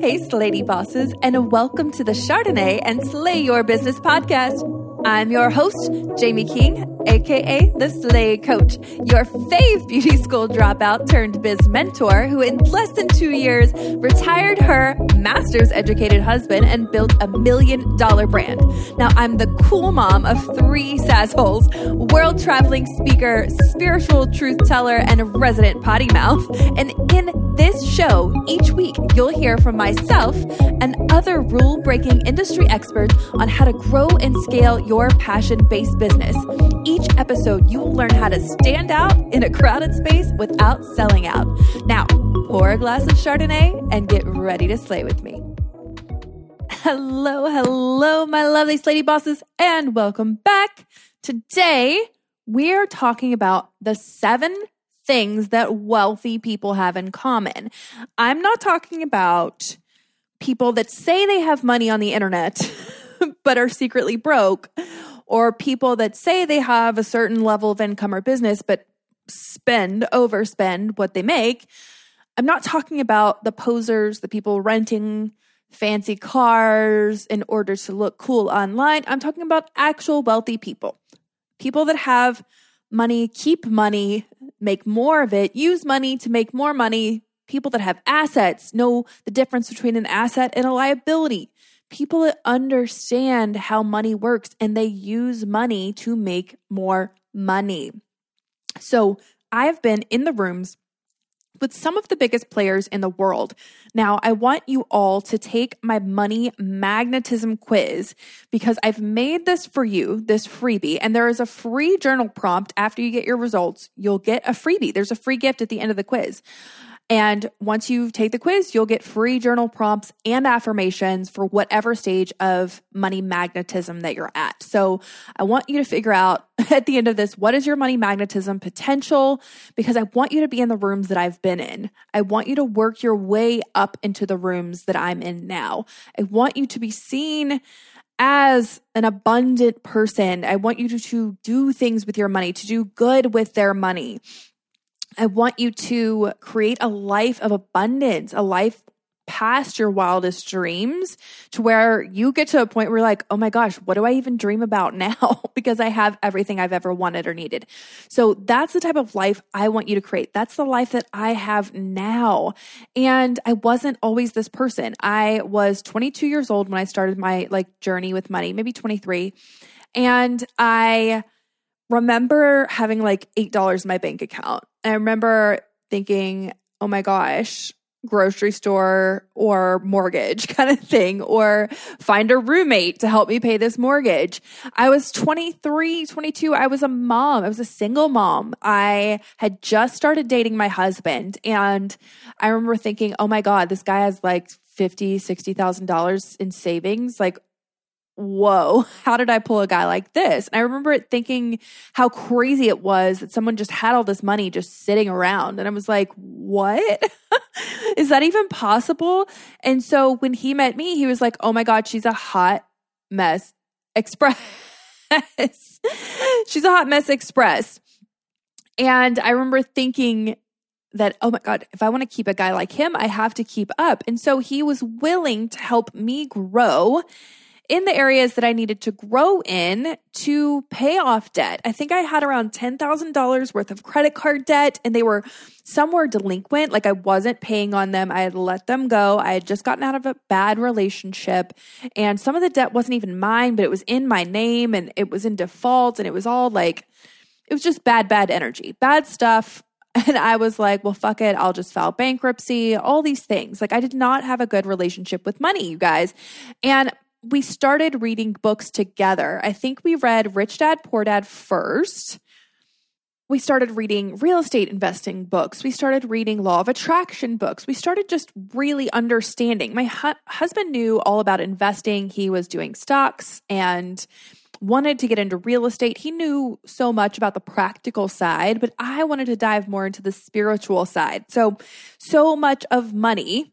Hey, Slady bosses, and welcome to the Chardonnay and Slay Your Business podcast. I'm your host, Jamie King, aka the Slay Coach, your fave beauty school dropout turned biz mentor who, in less than two years, retired her master's educated husband and built a million dollar brand. Now, I'm the cool mom of three sassholes, world traveling speaker, spiritual truth teller, and resident potty mouth. And in this show, each week, you'll hear from myself and other rule breaking industry experts on how to grow and scale your passion based business. Each episode, you will learn how to stand out in a crowded space without selling out. Now, pour a glass of Chardonnay and get ready to slay with me. Hello, hello, my lovely Slady bosses, and welcome back. Today, we're talking about the seven things that wealthy people have in common. I'm not talking about people that say they have money on the internet but are secretly broke, or people that say they have a certain level of income or business but spend, overspend what they make. I'm not talking about the posers, the people renting fancy cars in order to look cool online. I'm talking about actual wealthy people, people that have money, keep money, make more of it, use money to make more money. People that have assets know the difference between an asset and a liability. People that understand how money works and they use money to make more money. So I've been in the rooms with some of the biggest players in the world. Now, I want you all to take my money magnetism quiz because I've made this for you, this freebie, and there is a free journal prompt after you get your results. You'll get a freebie. There's a free gift at the end of the quiz. And once you take the quiz, you'll get free journal prompts and affirmations for whatever stage of money magnetism that you're at. So I want you to figure out at the end of this what is your money magnetism potential? Because I want you to be in the rooms that I've been in. I want you to work your way up into the rooms that I'm in now. I want you to be seen as an abundant person. I want you to, to do things with your money, to do good with their money. I want you to create a life of abundance, a life past your wildest dreams to where you get to a point where you're like, oh my gosh, what do I even dream about now? because I have everything I've ever wanted or needed. So that's the type of life I want you to create. That's the life that I have now. And I wasn't always this person. I was 22 years old when I started my like journey with money, maybe 23. And I remember having like $8 in my bank account. I remember thinking, oh my gosh, grocery store or mortgage kind of thing, or find a roommate to help me pay this mortgage. I was 23, 22. I was a mom. I was a single mom. I had just started dating my husband. And I remember thinking, oh my God, this guy has like fifty, sixty thousand dollars in savings. Like, whoa, how did I pull a guy like this? And I remember thinking how crazy it was that someone just had all this money just sitting around. And I was like, what? Is that even possible? And so when he met me, he was like, oh my God, she's a hot mess express. she's a hot mess express. And I remember thinking, that, oh my God, if I want to keep a guy like him, I have to keep up. And so he was willing to help me grow in the areas that I needed to grow in to pay off debt. I think I had around $10,000 worth of credit card debt and they were somewhere delinquent. Like I wasn't paying on them. I had let them go. I had just gotten out of a bad relationship and some of the debt wasn't even mine, but it was in my name and it was in default and it was all like, it was just bad, bad energy, bad stuff. And I was like, well, fuck it. I'll just file bankruptcy, all these things. Like, I did not have a good relationship with money, you guys. And we started reading books together. I think we read Rich Dad Poor Dad first. We started reading real estate investing books. We started reading law of attraction books. We started just really understanding. My hu- husband knew all about investing. He was doing stocks and wanted to get into real estate. He knew so much about the practical side, but I wanted to dive more into the spiritual side. So, so much of money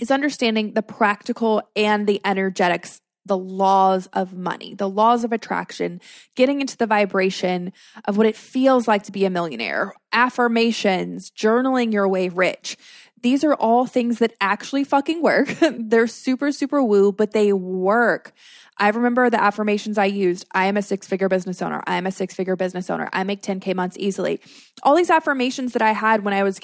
is understanding the practical and the energetics the laws of money, the laws of attraction, getting into the vibration of what it feels like to be a millionaire, affirmations, journaling your way rich. These are all things that actually fucking work. They're super, super woo, but they work. I remember the affirmations I used. I am a six figure business owner. I am a six figure business owner. I make 10K months easily. All these affirmations that I had when I was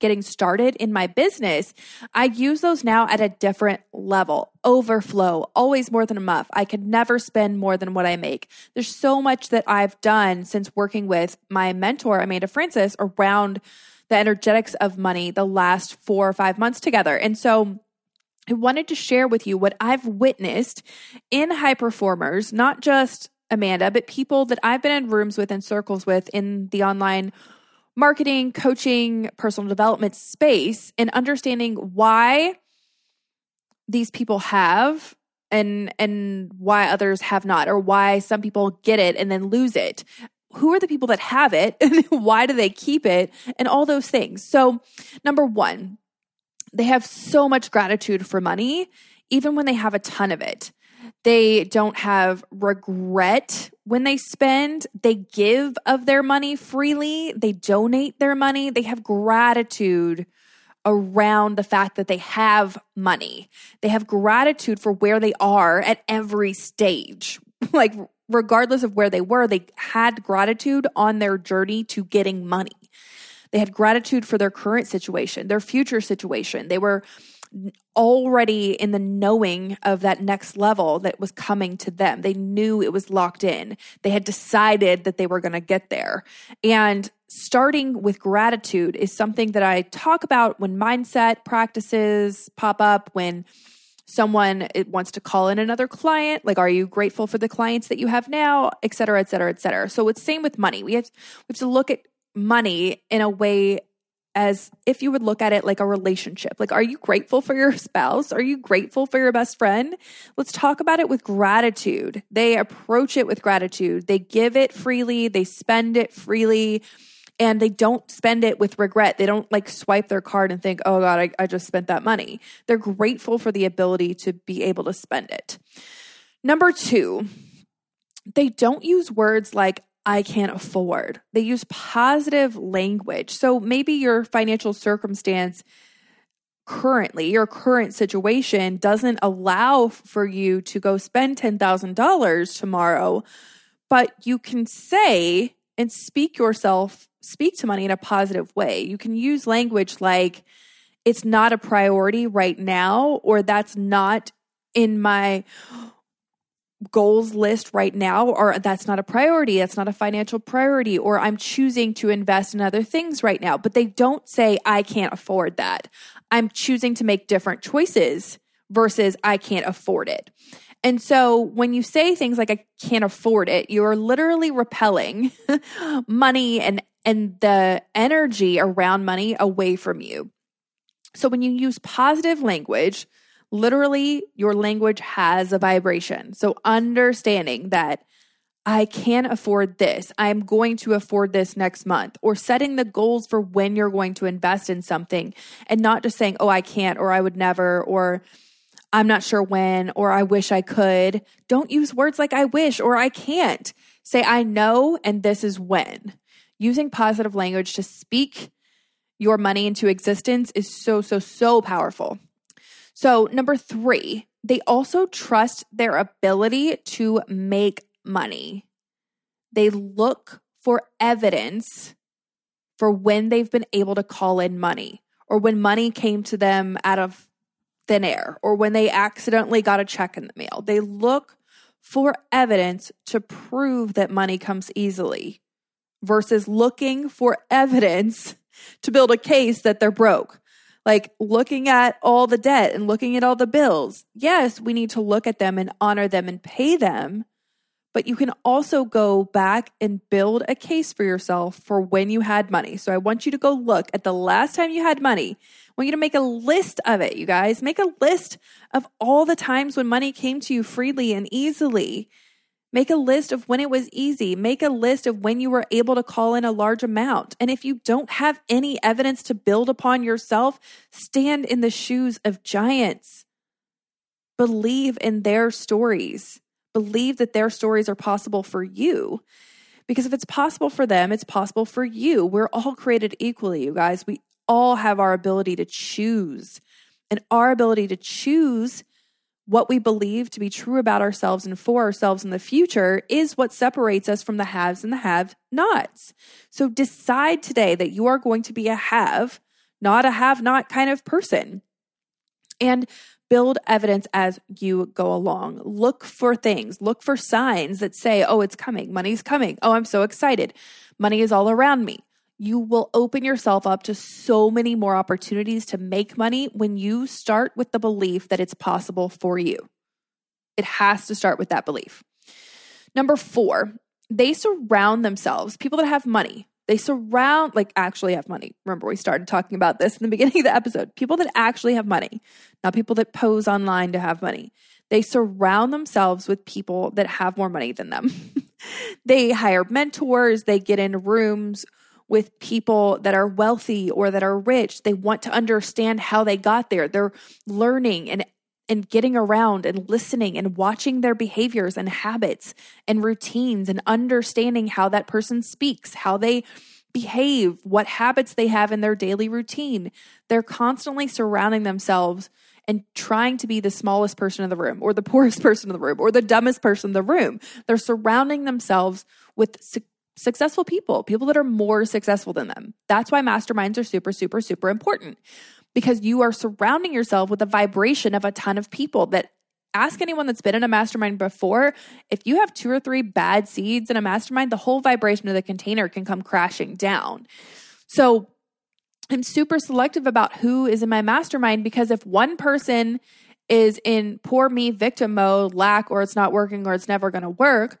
getting started in my business, I use those now at a different level. Overflow, always more than enough. I could never spend more than what I make. There's so much that I've done since working with my mentor, Amanda Frances, around the energetics of money the last four or five months together. And so I wanted to share with you what I've witnessed in high performers, not just Amanda, but people that I've been in rooms with and circles with in the online marketing, coaching, personal development space, and understanding why these people have and and why others have not or why some people get it and then lose it who are the people that have it and why do they keep it and all those things. So, number 1, they have so much gratitude for money even when they have a ton of it. They don't have regret when they spend. They give of their money freely. They donate their money. They have gratitude around the fact that they have money. They have gratitude for where they are at every stage. like regardless of where they were, they had gratitude on their journey to getting money. They had gratitude for their current situation, their future situation. They were already in the knowing of that next level that was coming to them. They knew it was locked in. They had decided that they were going to get there. And starting with gratitude is something that I talk about when mindset practices pop up, when someone eh, wants to call in another client like are you grateful for the clients that you have now et cetera et cetera et cetera so it's same with money we have, we have to look at money in a way as if you would look at it like a relationship. Like are you grateful for your spouse? Are you grateful for your best friend? Let's talk about it with gratitude. They approach it with gratitude. They give it freely. They spend it freely. And they don't spend it with regret. They don't like swipe their card and think, oh God, I, I just spent that money. They're grateful for the ability to be able to spend it. Number two, they don't use words like, I can't afford. They use positive language. So maybe your financial circumstance currently, your current situation doesn't allow for you to go spend $10,000 tomorrow, but you can say and speak yourself speak to money in a positive way. You can use language like, it's not a priority right now, or that's not in my goals list right now, or that's not a priority. That's not a financial priority, or I'm choosing to invest in other things right now. But they don't say, I can't afford that. I'm choosing to make different choices versus I can't afford it. And so when you say things like, I can't afford it, you're literally repelling money and and the energy around money away from you. So when you use positive language, literally your language has a vibration. So understanding that I can afford this. I'm going to afford this next month, or setting the goals for when you're going to invest in something and not just saying, oh, I can't, or I would never, or I'm not sure when, or I wish I could. Don't use words like I wish or I can't. Say, I know, and this is when using positive language to speak your money into existence is so, so, so powerful. So, number three, they also trust their ability to make money. They look for evidence for when they've been able to call in money or when money came to them out of thin air or when they accidentally got a check in the mail. They look for evidence to prove that money comes easily versus looking for evidence to build a case that they're broke. Like looking at all the debt and looking at all the bills. Yes, we need to look at them and honor them and pay them. But you can also go back and build a case for yourself for when you had money. So I want you to go look at the last time you had money. I want you to make a list of it, you guys. Make a list of all the times when money came to you freely and easily Make a list of when it was easy. Make a list of when you were able to call in a large amount. And if you don't have any evidence to build upon yourself, stand in the shoes of giants. Believe in their stories. Believe that their stories are possible for you. Because if it's possible for them, it's possible for you. We're all created equally, you guys. We all have our ability to choose. And our ability to choose what we believe to be true about ourselves and for ourselves in the future is what separates us from the haves and the have nots. So decide today that you are going to be a have, not a have not kind of person. And build evidence as you go along. Look for things, look for signs that say, oh, it's coming, money's coming. Oh, I'm so excited. Money is all around me you will open yourself up to so many more opportunities to make money when you start with the belief that it's possible for you. It has to start with that belief. Number four, they surround themselves, people that have money, they surround, like actually have money. Remember, we started talking about this in the beginning of the episode. People that actually have money, not people that pose online to have money. They surround themselves with people that have more money than them. they hire mentors, they get in rooms with people that are wealthy or that are rich. They want to understand how they got there. They're learning and and getting around and listening and watching their behaviors and habits and routines and understanding how that person speaks, how they behave, what habits they have in their daily routine. They're constantly surrounding themselves and trying to be the smallest person in the room or the poorest person in the room or the dumbest person in the room. They're surrounding themselves with successful people, people that are more successful than them. That's why masterminds are super, super, super important because you are surrounding yourself with a vibration of a ton of people that ask anyone that's been in a mastermind before. If you have two or three bad seeds in a mastermind, the whole vibration of the container can come crashing down. So I'm super selective about who is in my mastermind because if one person is in poor me victim mode, lack, or it's not working or it's never going to work,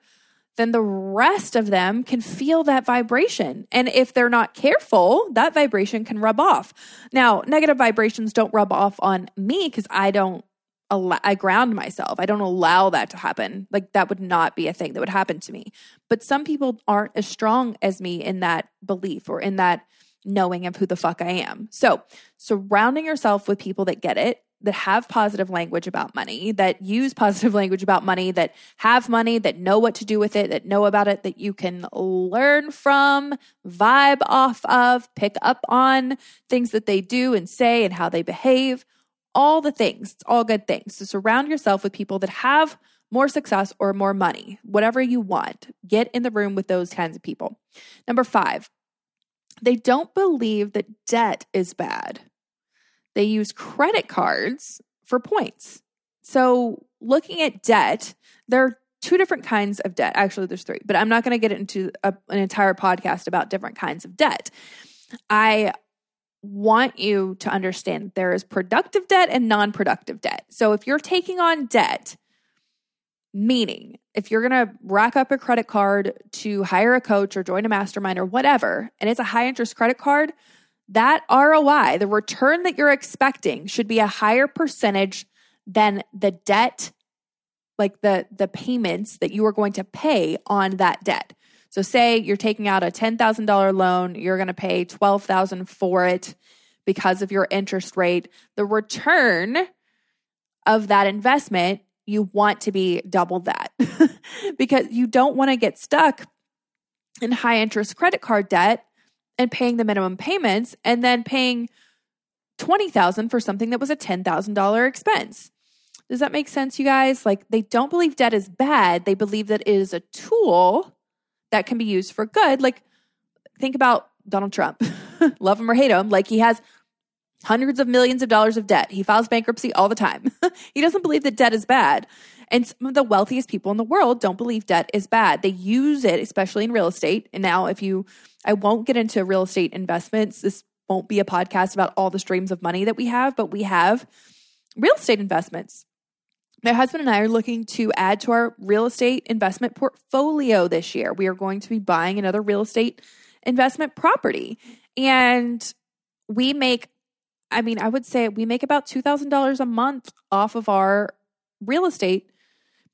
then the rest of them can feel that vibration. And if they're not careful, that vibration can rub off. Now, negative vibrations don't rub off on me because I don't allow, I ground myself. I don't allow that to happen. Like that would not be a thing that would happen to me. But some people aren't as strong as me in that belief or in that knowing of who the fuck I am. So, surrounding yourself with people that get it, that have positive language about money, that use positive language about money, that have money, that know what to do with it, that know about it, that you can learn from, vibe off of, pick up on things that they do and say and how they behave, all the things. It's all good things. So surround yourself with people that have more success or more money, whatever you want. Get in the room with those kinds of people. Number five, they don't believe that debt is bad they use credit cards for points. So, looking at debt, there are two different kinds of debt. Actually, there's three, but I'm not going to get into a, an entire podcast about different kinds of debt. I want you to understand there is productive debt and non productive debt. So, if you're taking on debt, meaning if you're going to rack up a credit card to hire a coach or join a mastermind or whatever, and it's a high interest credit card, that ROI, the return that you're expecting, should be a higher percentage than the debt, like the, the payments that you are going to pay on that debt. So say you're taking out a $10,000 loan, you're going to pay 12,000 for it because of your interest rate. The return of that investment, you want to be double that because you don't want to get stuck in high interest credit card debt and paying the minimum payments and then paying 20,000 for something that was a $10,000 expense. Does that make sense, you guys? Like they don't believe debt is bad. They believe that it is a tool that can be used for good. Like think about Donald Trump. Love him or hate him, like he has hundreds of millions of dollars of debt. He files bankruptcy all the time. he doesn't believe that debt is bad. And some of the wealthiest people in the world don't believe debt is bad. They use it, especially in real estate. And now, if you, I won't get into real estate investments. This won't be a podcast about all the streams of money that we have, but we have real estate investments. My husband and I are looking to add to our real estate investment portfolio this year. We are going to be buying another real estate investment property. And we make, I mean, I would say we make about $2,000 a month off of our real estate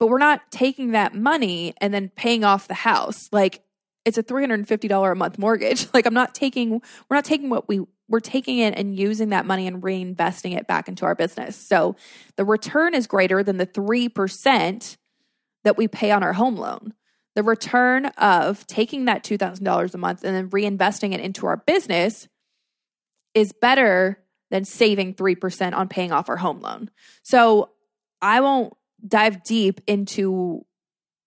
but we're not taking that money and then paying off the house. Like it's a $350 a month mortgage. Like I'm not taking, we're not taking what we, we're taking it and using that money and reinvesting it back into our business. So the return is greater than the 3% that we pay on our home loan. The return of taking that $2,000 a month and then reinvesting it into our business is better than saving 3% on paying off our home loan. So I won't dive deep into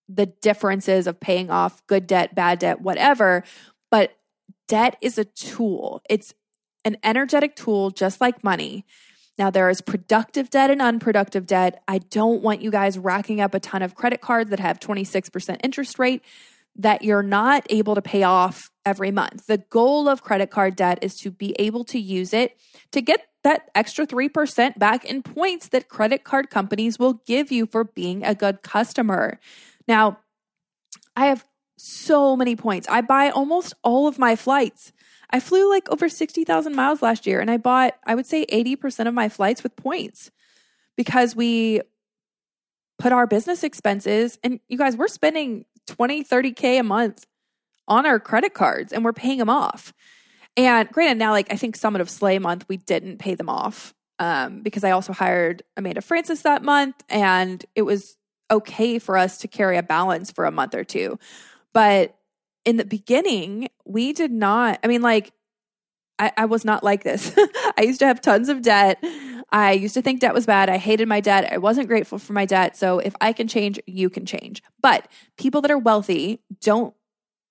the differences of paying off good debt, bad debt, whatever, but debt is a tool. It's an energetic tool just like money. Now, there is productive debt and unproductive debt. I don't want you guys racking up a ton of credit cards that have 26% interest rate that you're not able to pay off every month. The goal of credit card debt is to be able to use it to get that extra 3% back in points that credit card companies will give you for being a good customer. Now, I have so many points. I buy almost all of my flights. I flew like over 60,000 miles last year and I bought, I would say 80% of my flights with points because we put our business expenses and you guys, we're spending 20, 30K a month on our credit cards and we're paying them off. And granted, now, like I think Summit of Slay month, we didn't pay them off um, because I also hired Amanda Frances that month and it was okay for us to carry a balance for a month or two. But in the beginning, we did not, I mean, like, I, I was not like this. I used to have tons of debt. I used to think debt was bad. I hated my debt. I wasn't grateful for my debt. So if I can change, you can change. But people that are wealthy don't,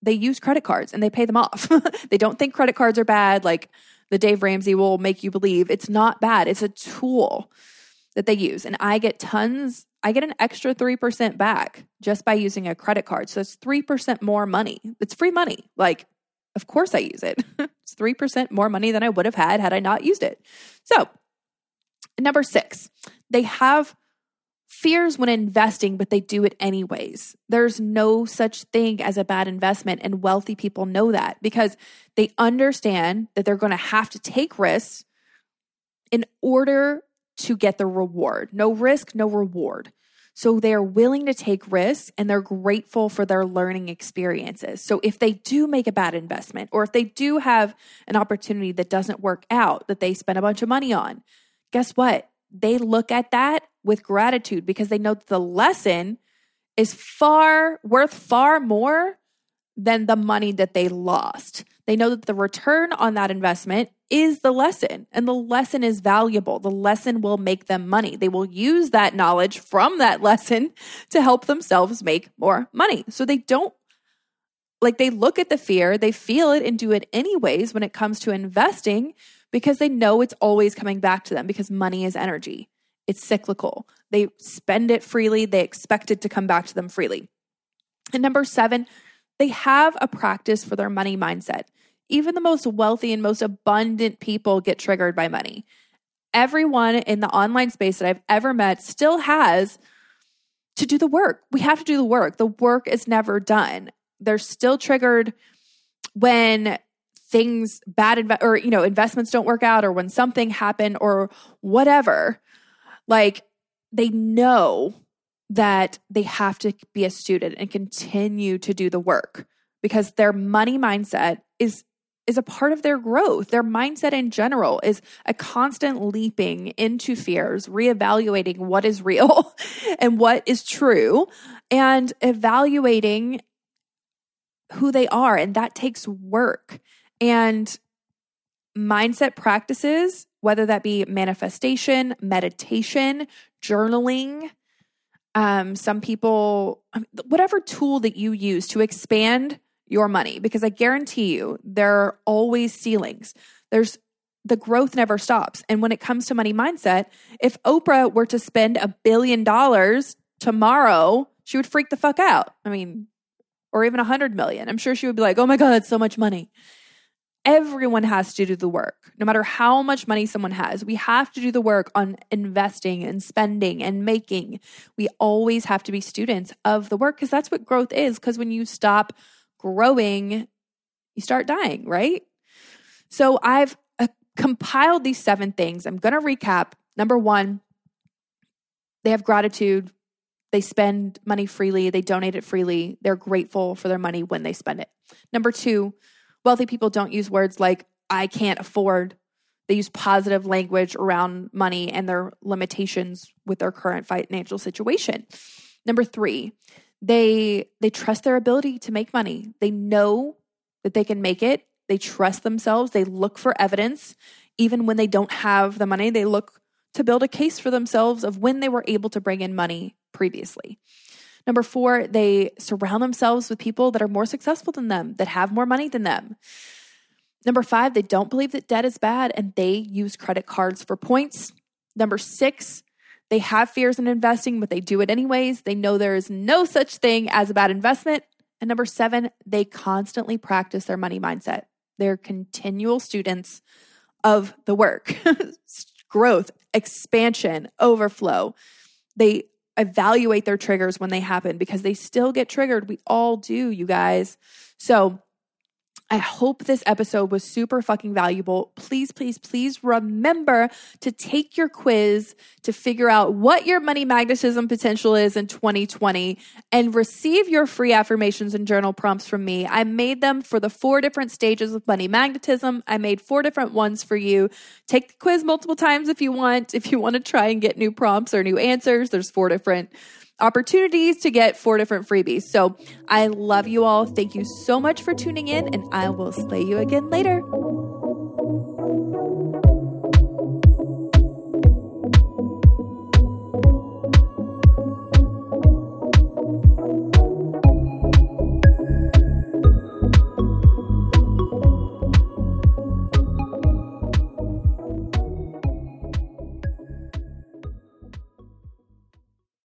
they use credit cards and they pay them off. they don't think credit cards are bad. Like the Dave Ramsey will make you believe it's not bad. It's a tool that they use. And I get tons, I get an extra 3% back just by using a credit card. So it's 3% more money. It's free money. Like, of course I use it. it's 3% more money than I would have had had I not used it. So, number six, they have fears when investing, but they do it anyways. There's no such thing as a bad investment, and wealthy people know that because they understand that they're going to have to take risks in order to get the reward. No risk, no reward. So they're willing to take risks and they're grateful for their learning experiences. So if they do make a bad investment or if they do have an opportunity that doesn't work out that they spend a bunch of money on, guess what? They look at that with gratitude because they know the lesson is far worth far more than the money that they lost. They know that the return on that investment is the lesson, and the lesson is valuable. The lesson will make them money. They will use that knowledge from that lesson to help themselves make more money. So they don't like they look at the fear, they feel it, and do it anyways when it comes to investing because they know it's always coming back to them because money is energy. It's cyclical. They spend it freely, they expect it to come back to them freely. And number seven, they have a practice for their money mindset. Even the most wealthy and most abundant people get triggered by money. Everyone in the online space that I've ever met still has to do the work. We have to do the work. The work is never done. They're still triggered when things bad inve- or you know investments don't work out or when something happened or whatever. Like they know that they have to be a student and continue to do the work because their money mindset is is a part of their growth. Their mindset in general is a constant leaping into fears, reevaluating what is real and what is true, and evaluating who they are. And that takes work. And mindset practices, whether that be manifestation, meditation, journaling, um, some people, whatever tool that you use to expand your money, because I guarantee you there are always ceilings. There's the growth never stops. And when it comes to money mindset, if Oprah were to spend a billion dollars tomorrow, she would freak the fuck out. I mean, or even a hundred million. I'm sure she would be like, oh my God, that's so much money. Everyone has to do the work. No matter how much money someone has, we have to do the work on investing and spending and making. We always have to be students of the work because that's what growth is. Because when you stop growing, you start dying, right? So I've uh, compiled these seven things. I'm going to recap. Number one, they have gratitude. They spend money freely. They donate it freely. They're grateful for their money when they spend it. Number two, Wealthy people don't use words like, I can't afford. They use positive language around money and their limitations with their current financial situation. Number three, they they trust their ability to make money. They know that they can make it. They trust themselves. They look for evidence. Even when they don't have the money, they look to build a case for themselves of when they were able to bring in money previously. Number four, they surround themselves with people that are more successful than them, that have more money than them. Number five, they don't believe that debt is bad and they use credit cards for points. Number six, they have fears in investing, but they do it anyways. They know there is no such thing as a bad investment. And number seven, they constantly practice their money mindset. They're continual students of the work, growth, expansion, overflow. They evaluate their triggers when they happen because they still get triggered. We all do, you guys. So, I hope this episode was super fucking valuable. Please, please, please remember to take your quiz to figure out what your money magnetism potential is in 2020 and receive your free affirmations and journal prompts from me. I made them for the four different stages of money magnetism. I made four different ones for you. Take the quiz multiple times if you want. If you want to try and get new prompts or new answers, there's four different opportunities to get four different freebies. So I love you all. Thank you so much for tuning in, and I will slay you again later.